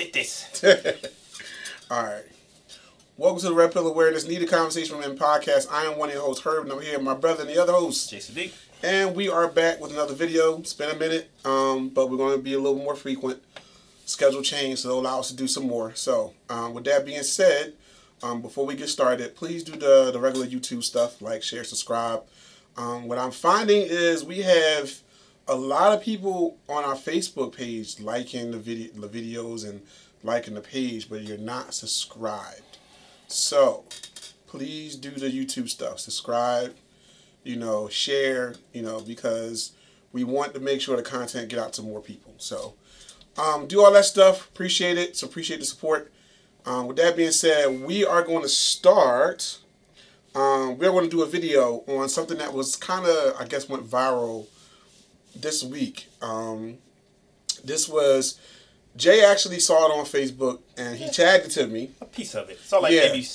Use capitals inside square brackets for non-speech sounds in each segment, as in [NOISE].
Titties. [LAUGHS] All right. Welcome to the Red Pill Awareness Needed Conversation from podcast. I am one of your hosts, Herb, and I'm here with my brother and the other host. Jason D. And we are back with another video. It's been a minute, um, but we're going to be a little more frequent. Schedule change, so it'll allow us to do some more. So, um, with that being said, um, before we get started, please do the, the regular YouTube stuff, like, share, subscribe. Um, what I'm finding is we have a lot of people on our Facebook page liking the video, the videos and liking the page, but you're not subscribed. So, please do the YouTube stuff. Subscribe, you know, share, you know, because we want to make sure the content get out to more people. So, um, do all that stuff. Appreciate it. So appreciate the support. Um, with that being said, we are going to start. Um, we're going to do a video on something that was kind of, I guess, went viral this week. Um, this was Jay actually saw it on Facebook and he tagged it to me. A piece of it. So like Yeah. maybe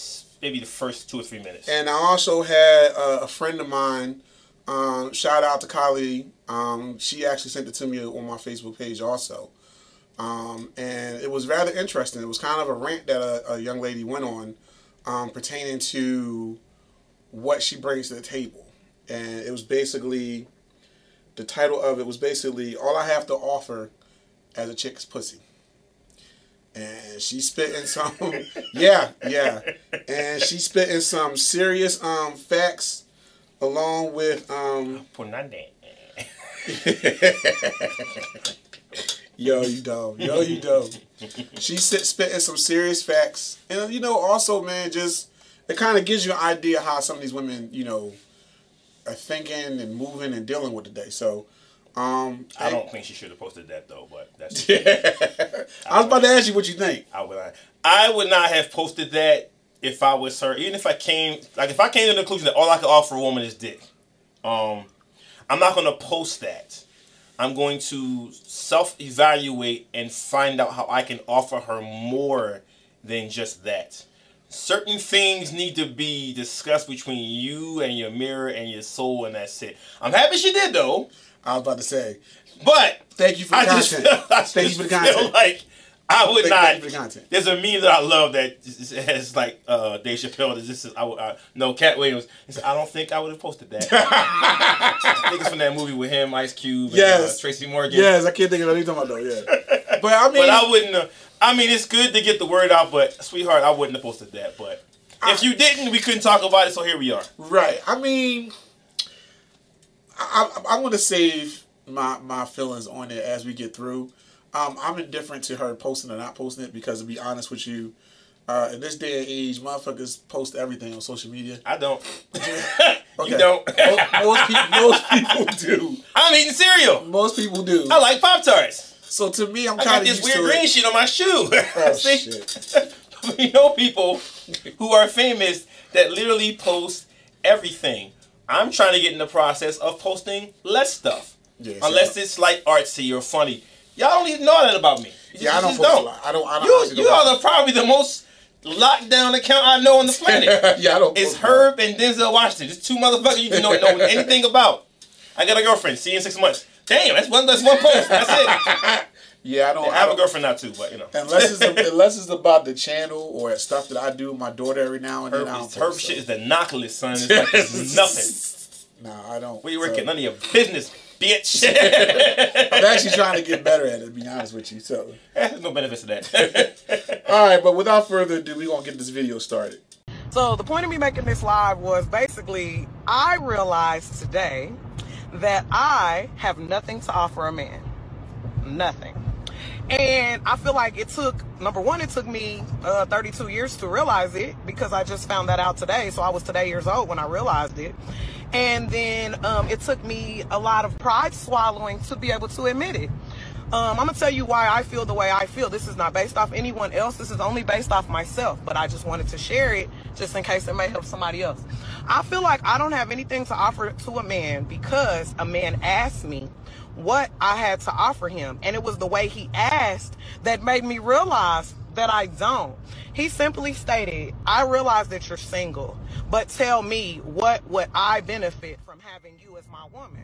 maybe the first two or three minutes. And I also had a, a friend of mine. Um, shout out to Kali. Um, she actually sent it to me on my Facebook page also. Um, and it was rather interesting. It was kind of a rant that a, a young lady went on um, pertaining to what she brings to the table. And it was basically, the title of it was basically, All I Have to Offer as a Chick is Pussy. And she spitting some, [LAUGHS] yeah, yeah. And she spitting some serious um, facts along with um. [LAUGHS] [LAUGHS] Yo, you dumb. Yo, you dumb. She sit spitting some serious facts, and you know, also, man, just it kind of gives you an idea how some of these women, you know, are thinking and moving and dealing with today. So, um, I don't think she should have posted that though, but that's [LAUGHS] Yeah. I was about to ask you what you think. I would I would not have posted that if I was her. Even if I came like if I came to the conclusion that all I could offer a woman is dick. Um, I'm not gonna post that. I'm going to self evaluate and find out how I can offer her more than just that. Certain things need to be discussed between you and your mirror and your soul, and that's it. I'm happy she did though, I was about to say, but thank you for the I just, content. I just thank you for the content. like I would Thank- not. thank you for the content. There's a meme that I love that has like uh, Dave Chappelle. that This is I, would- I no Katt Williams. Said, I don't think I would have posted that. I [LAUGHS] think it's from that movie with him, Ice Cube, and Yes. uh, Tracy Morgan. yes, I can't think of talking about though. Yeah, [LAUGHS] but I mean, But I wouldn't. Have, I mean, it's good to get the word out, but sweetheart, I wouldn't have posted that. But if you didn't, we couldn't talk about it. So here we are. Right. I mean, I, I, I'm going to save my, my feelings on it as we get through. Um, I'm indifferent to her posting or not posting it because, to be honest with you, uh, in this day and age, motherfuckers post everything on social media. I don't. [LAUGHS] Okay. You don't. Mo- most, people, most people do. [LAUGHS] I'm eating cereal. Most people do. I like Pop Tarts. So to me, I'm I kind got of this used weird to green it. shit on my shoe. [LAUGHS] Oh, [LAUGHS] See? shit. [LAUGHS] you know people who are famous that literally post everything. I'm trying to get in the process of posting less stuff. Yeah, Unless see, it's like artsy or funny. Y'all don't even know that about me. You Yeah, I just- don't you post just a lot. I don't. I don't You, you are the, probably the most locked down account I know on the planet. yeah, I don't. It's post a lot. Herb and Denzel Washington. Just two motherfuckers you don't know anything about. I got a girlfriend. See you in six months. Damn, that's one. That's one post. That's it. [LAUGHS] Yeah, I don't. I have a don't- girlfriend now too, but you know. Unless it's [LAUGHS] unless it's about the channel or stuff that I do with my daughter every now and then. I Herb, don't is, Herb post shit is the knockless, son. It's like it's [LAUGHS] nothing. Nah, I don't. Where you So. None of your business, bitch. I'm actually trying to get better at it. To be honest with you. So, There's no benefits to that. all right, but without further ado, we gonna get this video started. So the point of me making this live was basically I realized today that I have nothing to offer a man. Nothing. And I feel like it took number one, it took me uh, 32 years to realize it because I just found that out today. So I was today years old when I realized it. And then um, it took me a lot of pride swallowing to be able to admit it. Um, I'm gonna tell you why I feel the way I feel. This is not based off anyone else. This is only based off myself. But I just wanted to share it just in case it may help somebody else. I feel like I don't have anything to offer to a man because a man asked me what I had to offer him, and it was the way he asked that made me realize that I don't. He simply stated, "I realize that you're single, but tell me what would I benefit from having you as my woman?"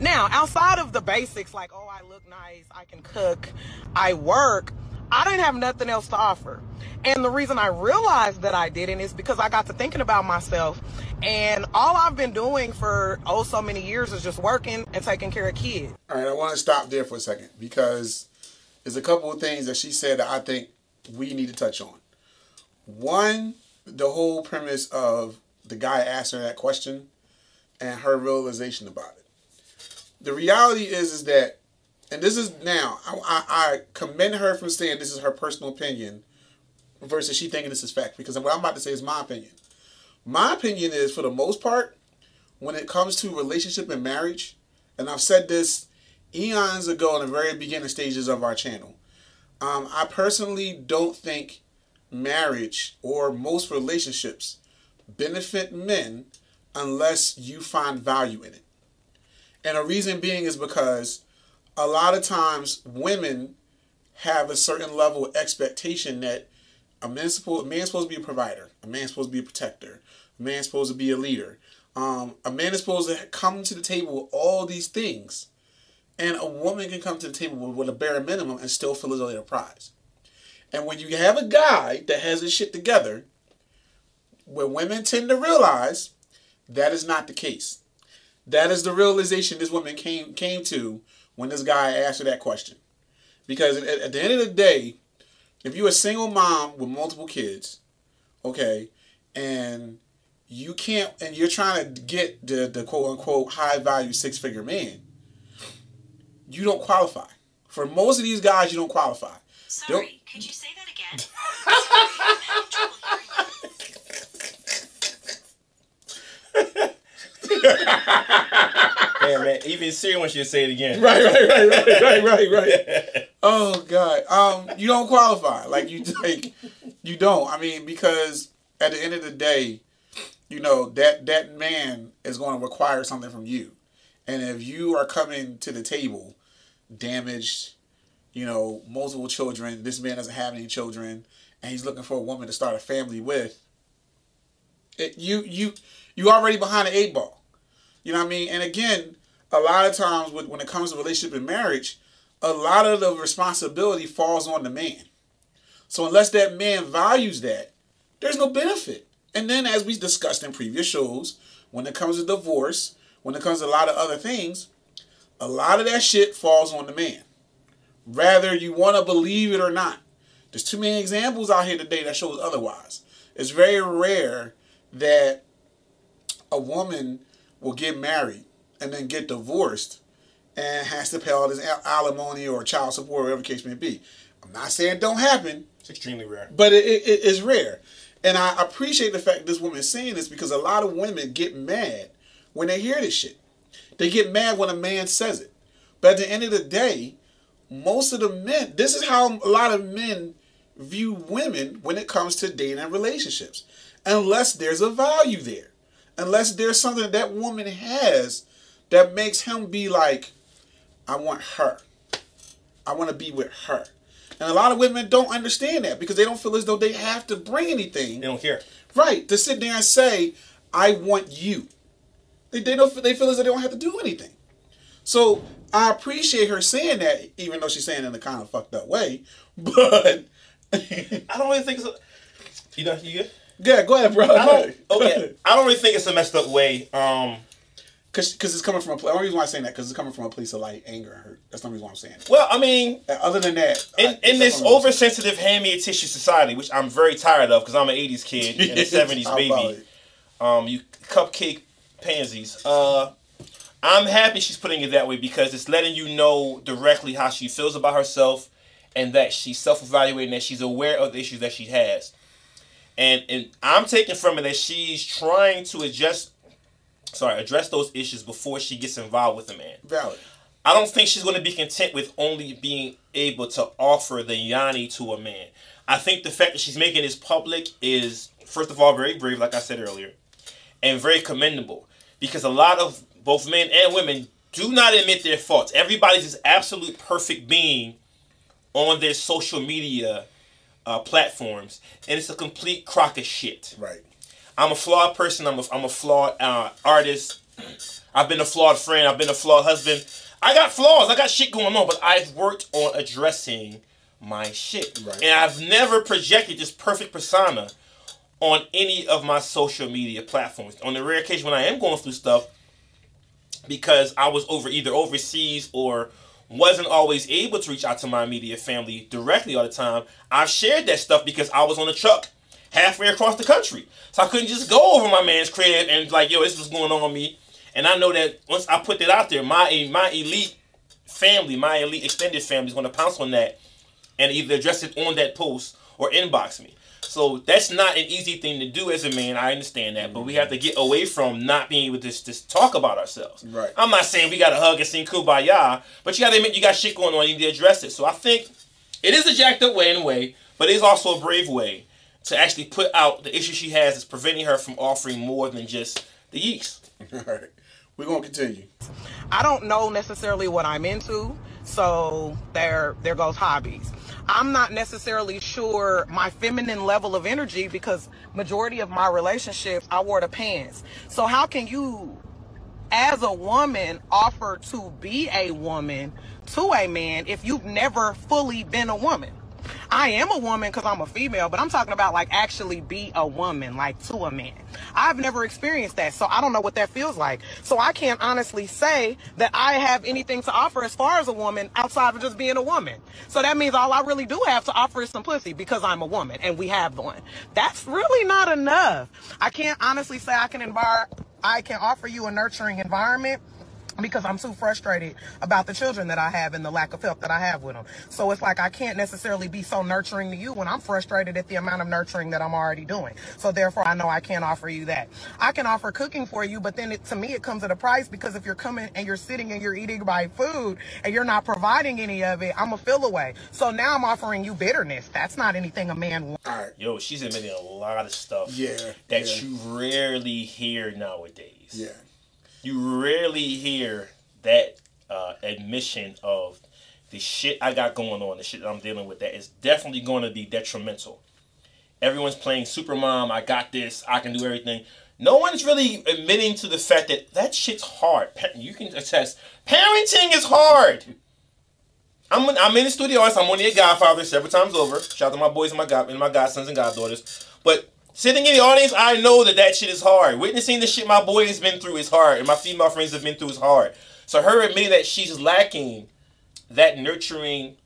Now, outside of the basics like, oh, I look nice, I can cook, I work, I didn't have nothing else to offer. And the reason I realized that I didn't is because I got to thinking about myself. And all I've been doing for oh so many years is just working and taking care of kids. All right, I want to stop there for a second because there's a couple of things that she said that I think we need to touch on. One, the whole premise of the guy asking that question and her realization about it. The reality is, is that, and this is now, I, I, commend her for saying this is her personal opinion versus she thinking this is fact because what I'm about to say is my opinion. My opinion is, for the most part, when it comes to relationship and marriage, and I've said this eons ago in the very beginning stages of our channel, um, I personally don't think marriage or most relationships benefit men unless you find value in it. And a reason being is because a lot of times women have a certain level of expectation that a man's supposed, a man's supposed to be a provider, a man's supposed to be a protector, a man's supposed to be a leader. Um, a man is supposed to come to the table with all these things. And a woman can come to the table with, with a bare minimum and still feel as though they're a prize. And when you have a guy that has his shit together, what women tend to realize that is not the case. That is the realization this woman came came to when this guy asked her that question. Because at, at the end of the day, if you're a single mom with multiple kids, okay, and you can't and you're trying to get the, the quote unquote high value six figure man, you don't qualify. For most of these guys, you don't qualify. Sorry, could you say that again? [LAUGHS] [LAUGHS] [LAUGHS] Damn man, even Siri wants you to say it again. [LAUGHS] Right, right, right, right, right, right, right. [LAUGHS] Oh God, um, you don't qualify. Like you, like you don't. I mean, because at the end of the day, you know that that man is going to require something from you, and if you are coming to the table damaged, you know, multiple children, this man doesn't have any children, and he's looking for a woman to start a family with. It, you you you already behind the eight ball. You know what I mean? And again, a lot of times with, when it comes to relationship and marriage, a lot of the responsibility falls on the man. So unless that man values that, there's no benefit. And then as we discussed in previous shows, when it comes to divorce, when it comes to a lot of other things, a lot of that shit falls on the man. Rather you want to believe it or not. There's too many examples out here today that shows otherwise. It's very rare that a woman will get married and then get divorced and has to pay all this alimony or child support, whatever the case may be. I'm not saying it don't happen. It's extremely rare. But it, it, it's rare. And I appreciate the fact this woman is saying this because a lot of women get mad when they hear this shit. They get mad when a man says it. But at the end of the day, most of the men, this is how a lot of men view women when it comes to dating and relationships. Unless there's a value there. Unless there's something that woman has that makes him be like, I want her. I want to be with her. And a lot of women don't understand that because they don't feel as though they have to bring anything. They don't care. Right. To sit there and say, I want you. They, they don't they feel as though they don't have to do anything. So I appreciate her saying that, even though she's saying it in a kind of fucked up way. [LAUGHS] But I don't really think so. You know, you good? Yeah, go ahead, bro. I don't. Okay, I don't really think it's a messed up way. Um, Cause, cause it's coming from a place. The only reason why I'm saying that, cause it's coming from a place of like anger and hurt. That's the reason why I'm saying. It. well, I mean, Uh, Other than that, in, I- in this not what I'm saying. oversensitive hand-me tissue society, which I'm very tired of because I'm an '80s kid and a [LAUGHS] '70s How baby. Um, you cupcake pansies. Uh, I'm happy she's putting it that way because it's letting you know directly how she feels about herself and that she's self-evaluating, that she's aware of the issues that she has. And and I'm taking from it that she's trying to adjust, sorry, address those issues before she gets involved with a man. Valid. I don't think she's going to be content with only being able to offer the yanni to a man. I think the fact that she's making this public is, first of all, very brave, like I said earlier, and very commendable because a lot of both men and women do not admit their faults. Everybody's this absolute perfect being on their social media uh, platforms, and it's a complete crock of shit. Right. I'm a flawed person. I'm a, I'm a flawed uh, artist. I've been a flawed friend. I've been a flawed husband. I got flaws. I got shit going on, but I've worked on addressing my shit. Right. And I've never projected this perfect persona on any of my social media platforms. On the rare occasion when I am going through stuff, because I was over either overseas or wasn't always able to reach out to my immediate family directly all the time, I've shared that stuff because I was on a truck halfway across the country. So I couldn't just go over my man's crib and like, yo, this was going on with me. And I know that once I put that out there, my my elite family, my elite extended family is going to pounce on that and either address it on that post or inbox me. So that's not an easy thing to do as a man. I understand that, but we have to get away from not being able to just, talk about ourselves. Right. I'm not saying we got to hug and sing kumbaya, but you got to admit you got shit going on. You need to address it. So I think it is a jacked up way in a way, but it is also a brave way to actually put out the issue she has is preventing her from offering more than just the yeast. All [LAUGHS] right. We're going to continue. I don't know necessarily what I'm into, so there there goes hobbies. I'm not necessarily sure my feminine level of energy because majority of my relationships I wore the pants. So how can you as a woman offer to be a woman to a man if you've never fully been a woman? I am a woman because I'm a female, but I'm talking about like actually be a woman, like to a man. I've never experienced that, so I don't know what that feels like. So I can't honestly say that I have anything to offer as far as a woman outside of just being a woman. So that means all I really do have to offer is some pussy because I'm a woman and we have one. That's really not enough. I can't honestly say I can envir- I can offer you a nurturing environment because I'm too frustrated about the children that I have and the lack of help that I have with them. So it's like I can't necessarily be so nurturing to you when I'm frustrated at the amount of nurturing that I'm already doing. So therefore, I know I can't offer you that. I can offer cooking for you, but then it, to me, it comes at a price because if you're coming and you're sitting and you're eating my food and you're not providing any of it, I'm a feel away. So now I'm offering you bitterness. That's not anything a man wants. All right. Yo, she's admitting a lot of stuff Yeah, that yeah. you rarely hear nowadays. Yeah. You rarely hear that uh, admission of the shit I got going on, the shit that I'm dealing with. That is definitely going to be detrimental. Everyone's playing Supermom. I got this. I can do everything. No one's really admitting to the fact that that shit's hard. You can attest. Parenting is hard. I'm in, I'm in the studio. I'm one of your godfathers several times over. Shout out to my boys and my god and my godsons and goddaughters. But sitting in the audience, I know that that shit is hard. Witnessing the shit my boy has been through is hard, and my female friends have been through is hard. So her admitting that she's lacking that nurturing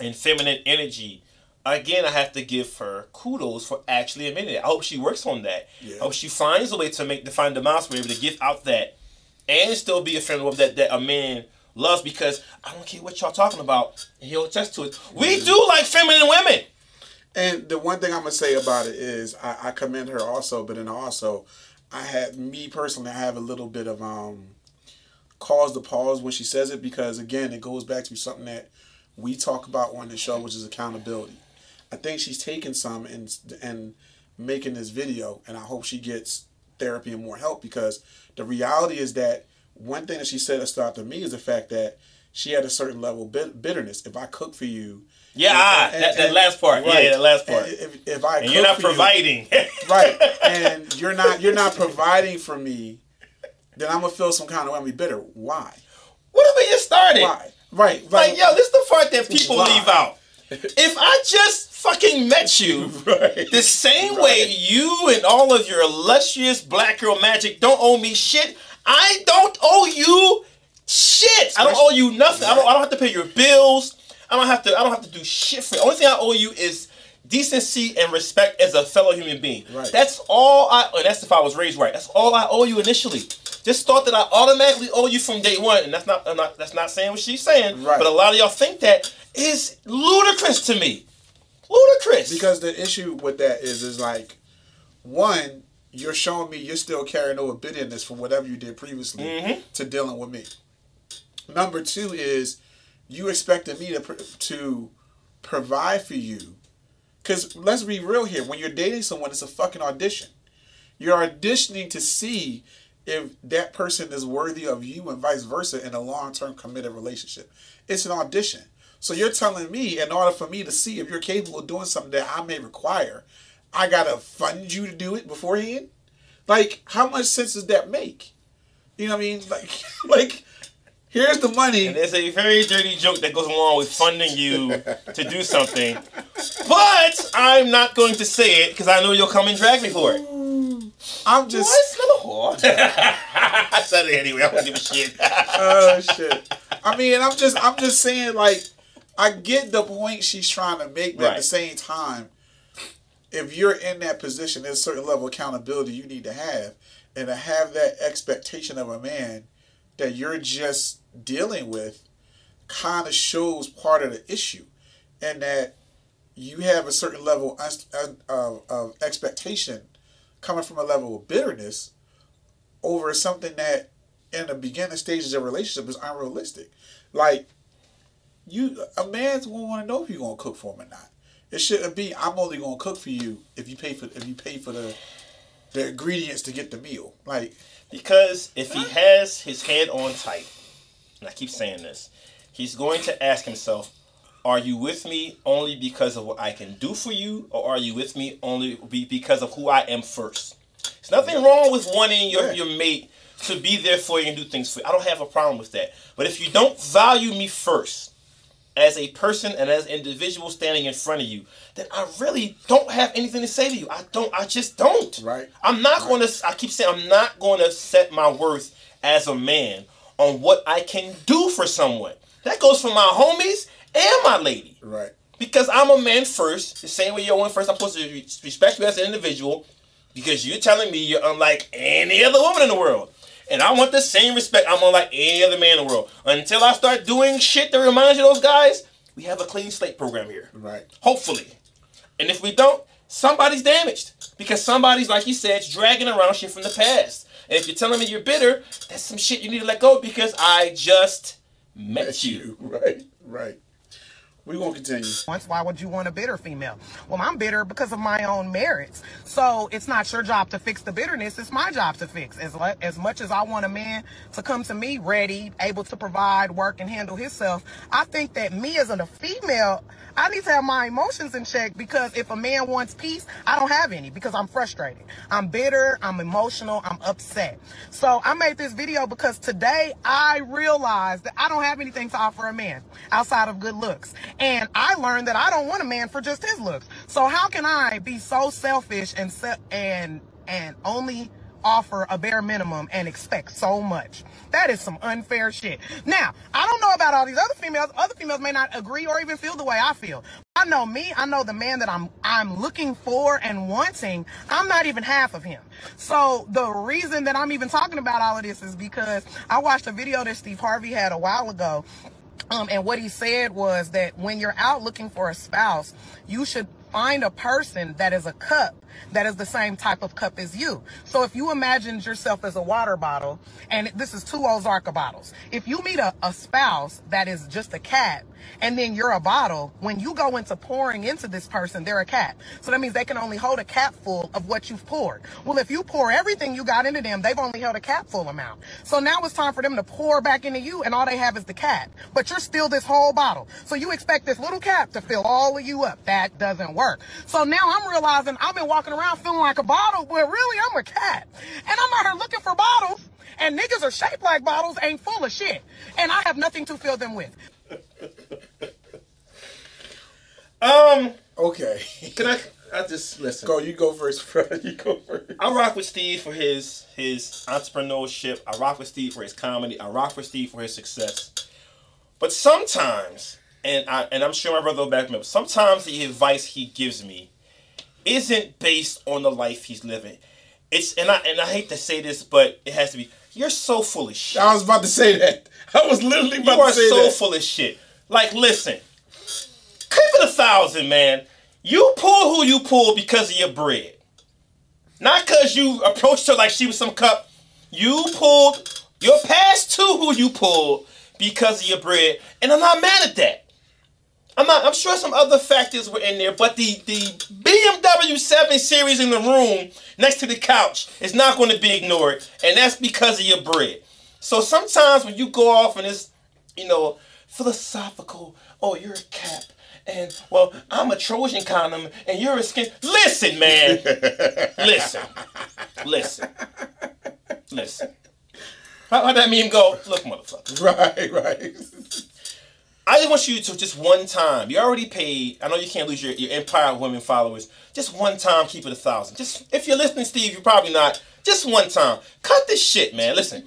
and feminine energy. Again, I have to give her kudos for actually admitting it. I hope she works on that. Yeah. I hope she finds a way to make to find the mouse where able to give out that and still be a friend woman that, that a man loves because I don't care what y'all talking about. And he'll attest to it. We mm-hmm. do like feminine women. And the one thing I'm gonna say about it is I, I commend her also, but then also I had me personally I have a little bit of um cause to pause when she says it because again it goes back to something that we talk about on the show, which is accountability. I think she's taking some and and making this video, and I hope she gets therapy and more help because the reality is that one thing that she said that out to me is the fact that she had a certain level of bitterness. If I cook for you, Yeah, ah, that, that last part. right. Yeah, that last part. And If, if I And you're not for you- providing. [LAUGHS] right, and you're not you're not providing for me, then I'm gonna feel some kind of way. I'm be bitter. Why? what if we just started? Why? Right. Like, Like, yo, this is the part that people Why? leave out. If I just fucking met you [LAUGHS] Right. the same Right. way you and all of your illustrious black girl magic don't owe me shit, I don't owe you shit. I don't owe you nothing. I don't I don't have to pay your bills. I don't have to I don't have to do shit for you. Only thing I owe you is decency and respect as a fellow human being. Right. That's all I and that's if I was raised right. That's all I owe you initially. This thought that I automatically owe you from day one, and that's not, I'm not that's not saying what she's saying. Right. But a lot of y'all think that is ludicrous to me. Ludicrous. because the issue with that is is like, one, you're showing me you're still carrying over bitterness from whatever you did previously Mhm. to dealing with me. Number two is you expected me to to provide for you. Because let's be real here. When you're dating someone, it's a fucking audition. You're auditioning to see if that person is worthy of you and vice versa in a long term committed relationship. It's an audition. So you're telling me, in order for me to see if you're capable of doing something that I may require, I gotta fund you to do it beforehand? Like, how much sense does that make? You know what I mean? Like, [LAUGHS] like Here's the money. And there's a very dirty joke that goes along with funding you to do something. But I'm not going to say it because I know you'll come and drag me for it. I'm just. What's little whore? [LAUGHS] I said it anyway. I don't give a shit. oh shit. I mean, I'm just I'm just saying like I get the point she's trying to make, but at the same time, if you're in that position, there's a certain level of accountability you need to have. And to have that expectation of a man that you're just dealing with kind of shows part of the issue. And that you have a certain level of, of, expectation coming from a level of bitterness over something that in the beginning stages of a relationship is unrealistic. Like you, a man's gonna want to know if you're gonna cook for him or not. It shouldn't be I'm only gonna cook for you if you pay for if you pay for the the ingredients to get the meal. Like Because if he has his head on tight, and I keep saying this, he's going to ask himself, are you with me only because of what I can do for you, or are you with me only because of who I am first? There's nothing wrong with wanting your, your mate to be there for you and do things for you. I don't have a problem with that. But if you don't value me first, as a person and as an individual standing in front of you, then I really don't have anything to say to you. I don't. I just don't. Right. I'm not going to. I keep saying I'm not going to set my worth as a man on what I can do for someone. That goes for my homies and my lady. right. Because I'm a man first. The same way you're a woman first. I'm supposed to re- respect you as an individual. Because you're telling me you're unlike any other woman in the world. And I want the same respect. I'm unlike any other man in the world. Until I start doing shit that reminds you of those guys, we have a clean slate program here. Right. Hopefully. And if we don't, somebody's damaged. Because somebody's, like you said, dragging around shit from the past. And if you're telling me you're bitter, that's some shit you need to let go because I just met That's you. you. [LAUGHS] Right. Right. We gonna continue. once. Why would you want a bitter female? Well, I'm bitter because of my own merits. So it's not your job to fix the bitterness. It's my job to fix. As as much as I want a man to come to me ready, able to provide, work, and handle himself, I think that me as a female, I need to have my emotions in check because if a man wants peace, I don't have any because I'm frustrated. I'm bitter. I'm emotional. I'm upset. So I made this video because today I realized that I don't have anything to offer a man outside of good looks. And I learned that I don't want a man for just his looks. So how can I be so selfish and se- and and only offer a bare minimum and expect so much? That is some unfair shit. Now, I don't know about all these other females. Other females may not agree or even feel the way I feel. I know me, I know the man that I'm I'm looking for and wanting. I'm not even half of him. So the reason that I'm even talking about all of this is because I watched a video that Steve Harvey had a while ago um, and what he said was that when you're out looking for a spouse, you should find a person that is a cup that is the same type of cup as you. So if you imagined yourself as a water bottle, and this is two Ozarka bottles, if you meet a, a spouse that is just a cap, and then you're a bottle, when you go into pouring into this person, they're a cap. So that means they can only hold a cap full of what you've poured. Well, if you pour everything you got into them, they've only held a cap full amount. So now it's time for them to pour back into you, and all they have is the cap. But you're still this whole bottle. So you expect this little cap to fill all of you up. That doesn't work. So now I'm realizing I've been walking around feeling like a bottle, but really I'm a cat. And I'm out here looking for bottles, and niggas are shaped like bottles, ain't full of shit. And I have nothing to fill them with. [LAUGHS] Um, Okay. can I? I just listen. Go. You go first, bro. [LAUGHS] You go first. I rock with Steve for his his entrepreneurship. I rock with Steve for his comedy. I rock with Steve for his success. But sometimes, and I and I'm sure my brother will back me up. Sometimes the advice he gives me isn't based on the life he's living. It's and I and I hate to say this, but it has to be. You're so full of shit. I was about to say that. I was literally about You are to say so that. full of shit. Like, listen, keep it a thousand, man. You pull who you pull because of your bread, not because you approached her like she was some cup. You pulled your past to who you pulled because of your bread, and I'm not mad at that. I'm not. I'm sure some other factors were in there, but the the BMW 7 Series in the room next to the couch is not going to be ignored, and that's because of your bread. So sometimes when you go off and it's, you know, philosophical, oh, you're a cap, and well, I'm a Trojan condom, and you're a skin. Listen, man. [LAUGHS] listen. Listen. Listen. How, how'd that meme go? Look, motherfucker. Right, right. I just want you to just one time. You already paid. I know you can't lose your, your empire of women followers. Just one time, keep it a thousand. Just if you're listening, Steve, you're probably not. Just one time. Cut this shit, man. Listen,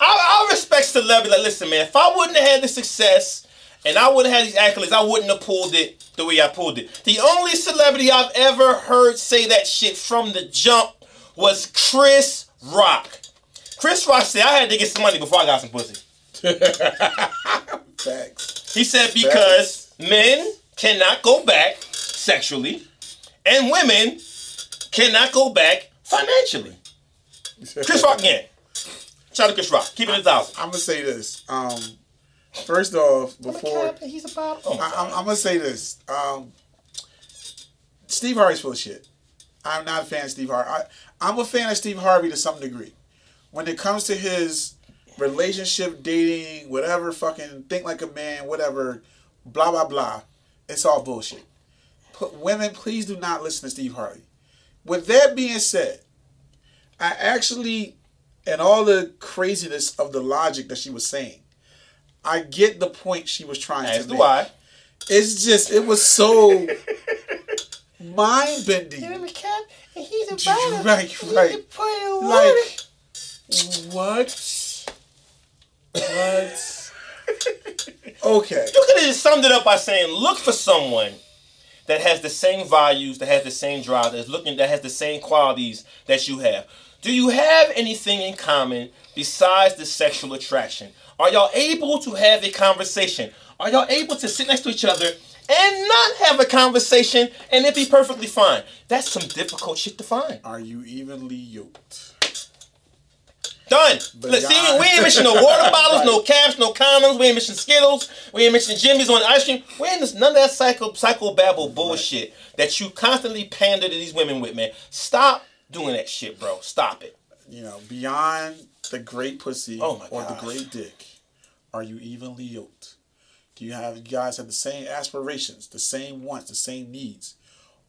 I, I respect celebrity. Like, listen, man. If I wouldn't have had the success and I wouldn't have had these accolades, I wouldn't have pulled it the way I pulled it. The only celebrity I've ever heard say that shit from the jump was Chris Rock. Chris Rock said I had to get some money before I got some pussy. [LAUGHS] Facts. He said because men cannot go back sexually and women cannot go back financially. [LAUGHS] Chris Rock again. Shout out to Chris Rock. Keep it a thousand. I'm gonna say this. Um, first off, before he's about. Oh I, I'm, I'm gonna say this. Um, Steve Harvey's full of shit. I'm not a fan of Steve Harvey. I, I'm a fan of Steve Harvey to some degree. When it comes to his relationship, dating, whatever, fucking think like a man, whatever, blah blah blah, it's all bullshit. Put, women, please do not listen to Steve Harvey. With that being said, I actually, and all the craziness of the logic that she was saying, I get the point she was trying As to do make. I. It's just it was so [LAUGHS] mind bending. cat, and he's Right, right. Like what? What? Okay. You could have just summed it up by saying, look for someone that has the same values, that has the same drive, that's looking, that has the same qualities that you have. Do you have anything in common besides the sexual attraction? Are y'all able to have a conversation? Are y'all able to sit next to each other and not have a conversation and it be perfectly fine? That's some difficult shit to find. Are you evenly yoked? Done. Look, see, we ain't mentioning no water [LAUGHS] bottles, no caps, no condoms. We ain't mentioning Skittles. We ain't mentioning Jimmy's on ice cream. We ain't this, none of that psycho psycho babble bullshit that you constantly pander to these women with, man. Stop doing that shit, bro. Stop it. You know, beyond the great pussy Oh or the great dick, are you evenly yoked? Do you have you guys have the same aspirations, the same wants, the same needs?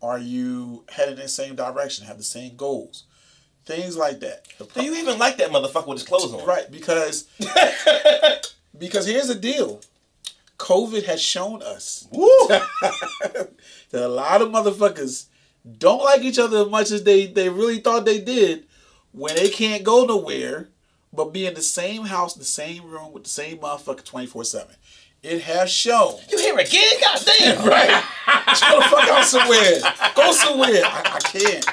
Are you headed in the same direction? Have the same goals? Things like that. Do you even like that motherfucker with his clothes on? Right, because [LAUGHS] because here's the deal. COVID has shown us [LAUGHS] that a lot of motherfuckers don't like each other as much as they, they really thought they did when they can't go nowhere but be in the same house, the same room with the same motherfucker 24 7. It has shown. you here again? God damn. [LAUGHS] Right. Just go the fuck out somewhere. Go somewhere. I, I can't.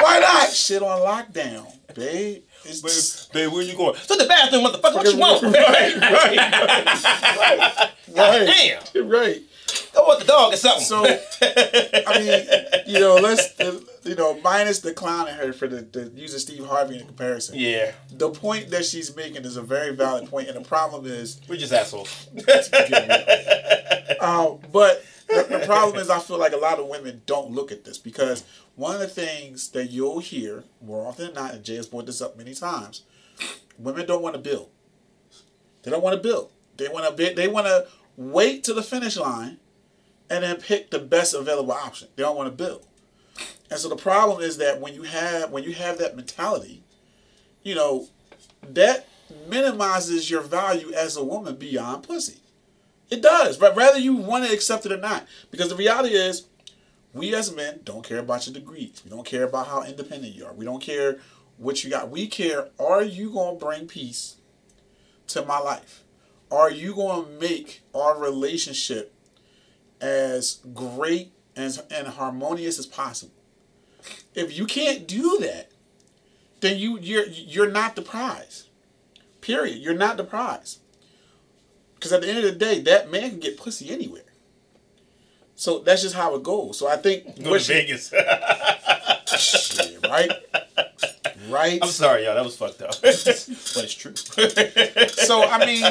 Why not? Shit on lockdown, babe. It's just, Babe, where you going? To the bathroom, motherfucker. What you want? [LAUGHS] Right, right, right. Damn. Right. Go with the dog or something. So, I mean, you know, let's, you know, minus the clown in her for the, the using Steve Harvey in comparison. yeah, The point that she's making is a very valid point, and the problem is, we're just assholes. um, [LAUGHS] but the, the problem is, I feel like a lot of women don't look at this because one of the things that you'll hear more often than not, and Jay has brought this up many times, women don't want to build. They don't want to build. They want to They want to wait to the finish line, and then pick the best available option. They don't want to build. And so the problem is that when you have when you have that mentality, you know, that minimizes your value as a woman beyond pussy. It does, but whether you want to accept it or not. Because the reality is, we as men don't care about your degrees. We don't care about how independent you are. We don't care what you got. We care, are you going to bring peace to my life? Are you going to make our relationship as great and, and harmonious as possible? If you can't do that, then you you're you're not the prize. Period. You're not the prize. Because at the end of the day, that man can get pussy anywhere. So that's just how it goes. So I think Go to she- Vegas. Right, [LAUGHS] right. I'm sorry, y'all. That was fucked up. [LAUGHS] but it's true. So I mean,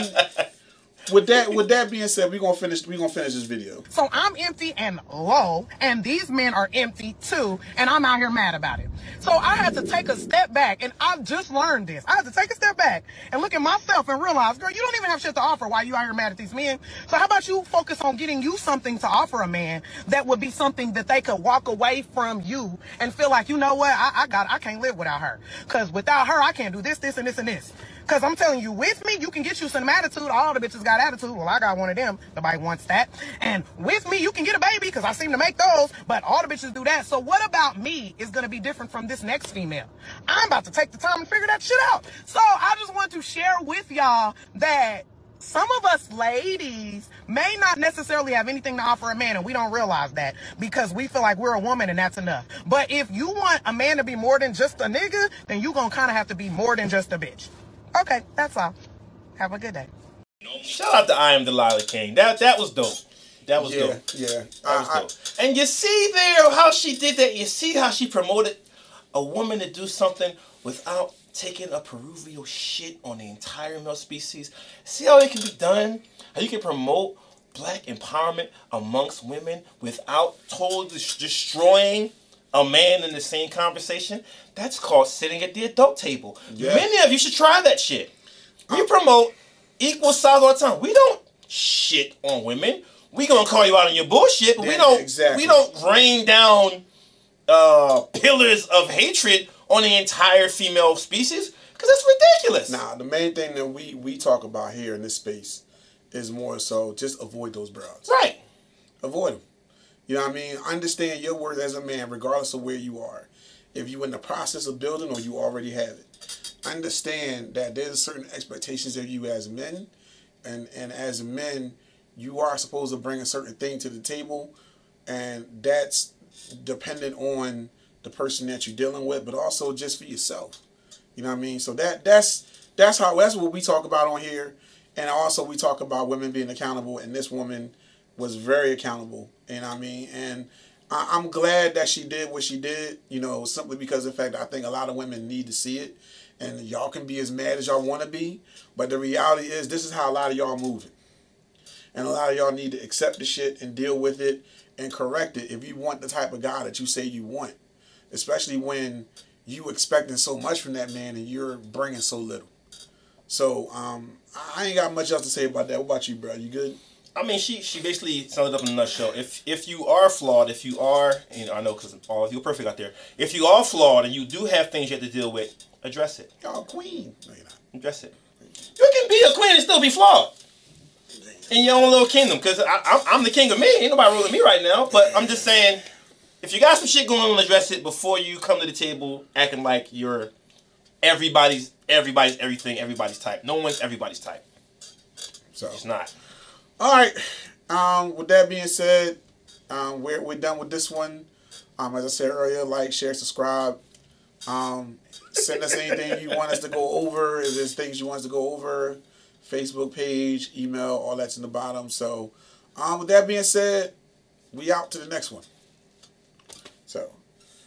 with that with that being said, we're gonna finish we're gonna finish this video. So I'm empty and low, and these men are empty too, and I'm out here mad about it. So I had to take a step back, and I've just learned this. I had to take a step back and look at myself and realize, girl, you don't even have shit to offer. Why you out here mad at these men? So how about you focus on getting you something to offer a man that would be something that they could walk away from you and feel like, you know what, I, I got, I can't live without her, because without her, I can't do this, this, and this, and this. Cause I'm telling you, with me, you can get you some attitude. All the bitches got attitude. Well, I got one of them. Nobody wants that. And with me, you can get a baby because I seem to make those. But all the bitches do that. So what about me is gonna be different from this next female? I'm about to take the time and figure that shit out. So I just want to share with y'all that some of us ladies may not necessarily have anything to offer a man and we don't realize that because we feel like we're a woman and that's enough. But if you want a man to be more than just a nigga, then you gonna kind of have to be more than just a bitch. Okay, that's all. Have a good day. Shout out to I am Delilah King. That that was dope. That was Yeah, dope. yeah. That was I- I- dope. And you see there how she did that. You see how she promoted a woman to do something without taking a peruvial shit on the entire male species. See how it can be done? How you can promote black empowerment amongst women without totally destroying a man in the same conversation? That's called sitting at the adult table. Yeah. Many of you should try that shit. We promote equal size all the time. We don't shit on women. We gonna call you out on your bullshit, but we don't. exactly. We don't rain down uh, pillars of hatred on the entire female species because that's ridiculous. Nah, the main thing that we we talk about here in this space is more so just avoid those brows. Right. Avoid them. You know what I mean? Understand your worth as a man, regardless of where you are. If you're in the process of building or you already have it, understand that there's certain expectations of you as men, and and as men, you are supposed to bring a certain thing to the table, and that's dependent on the person that you're dealing with, but also just for yourself. You know what I mean? So that that's that's how that's what we talk about on here, and also we talk about women being accountable, and this woman was very accountable. You know what I mean? And I, I'm glad that she did what she did. You know, simply because the fact I think a lot of women need to see it, and y'all can be as mad as y'all want to be, but the reality is this is how a lot of y'all moving, and a lot of y'all need to accept the shit and deal with it and correct it if you want the type of guy that you say you want, especially when you expecting so much from that man and you're bringing so little. So um, I ain't got much else to say about that. What about you, bro? You good? I mean, she she basically summed it up in a nutshell. If if you are flawed, if you are, you know, I know because all of you are perfect out there. If you are flawed and you do have things you have to deal with, address it. Y'all queen. No, you're not. Address it. You can be a queen and still be flawed in your own little kingdom. Because I'm, I'm the king of me. Ain't nobody ruling me right now. But I'm just saying, if you got some shit going on, address it before you come to the table acting like you're everybody's everybody's everything, everybody's type. No one's everybody's type. So It's not. All right. Um, with that being said, um, we're we're done with this one. Um, as I said earlier, like, share, subscribe. Um, send us anything you want us to go over. If there's things you want us to go over, Facebook page, email, all that's in the bottom. So, um, with that being said, we out to the next one.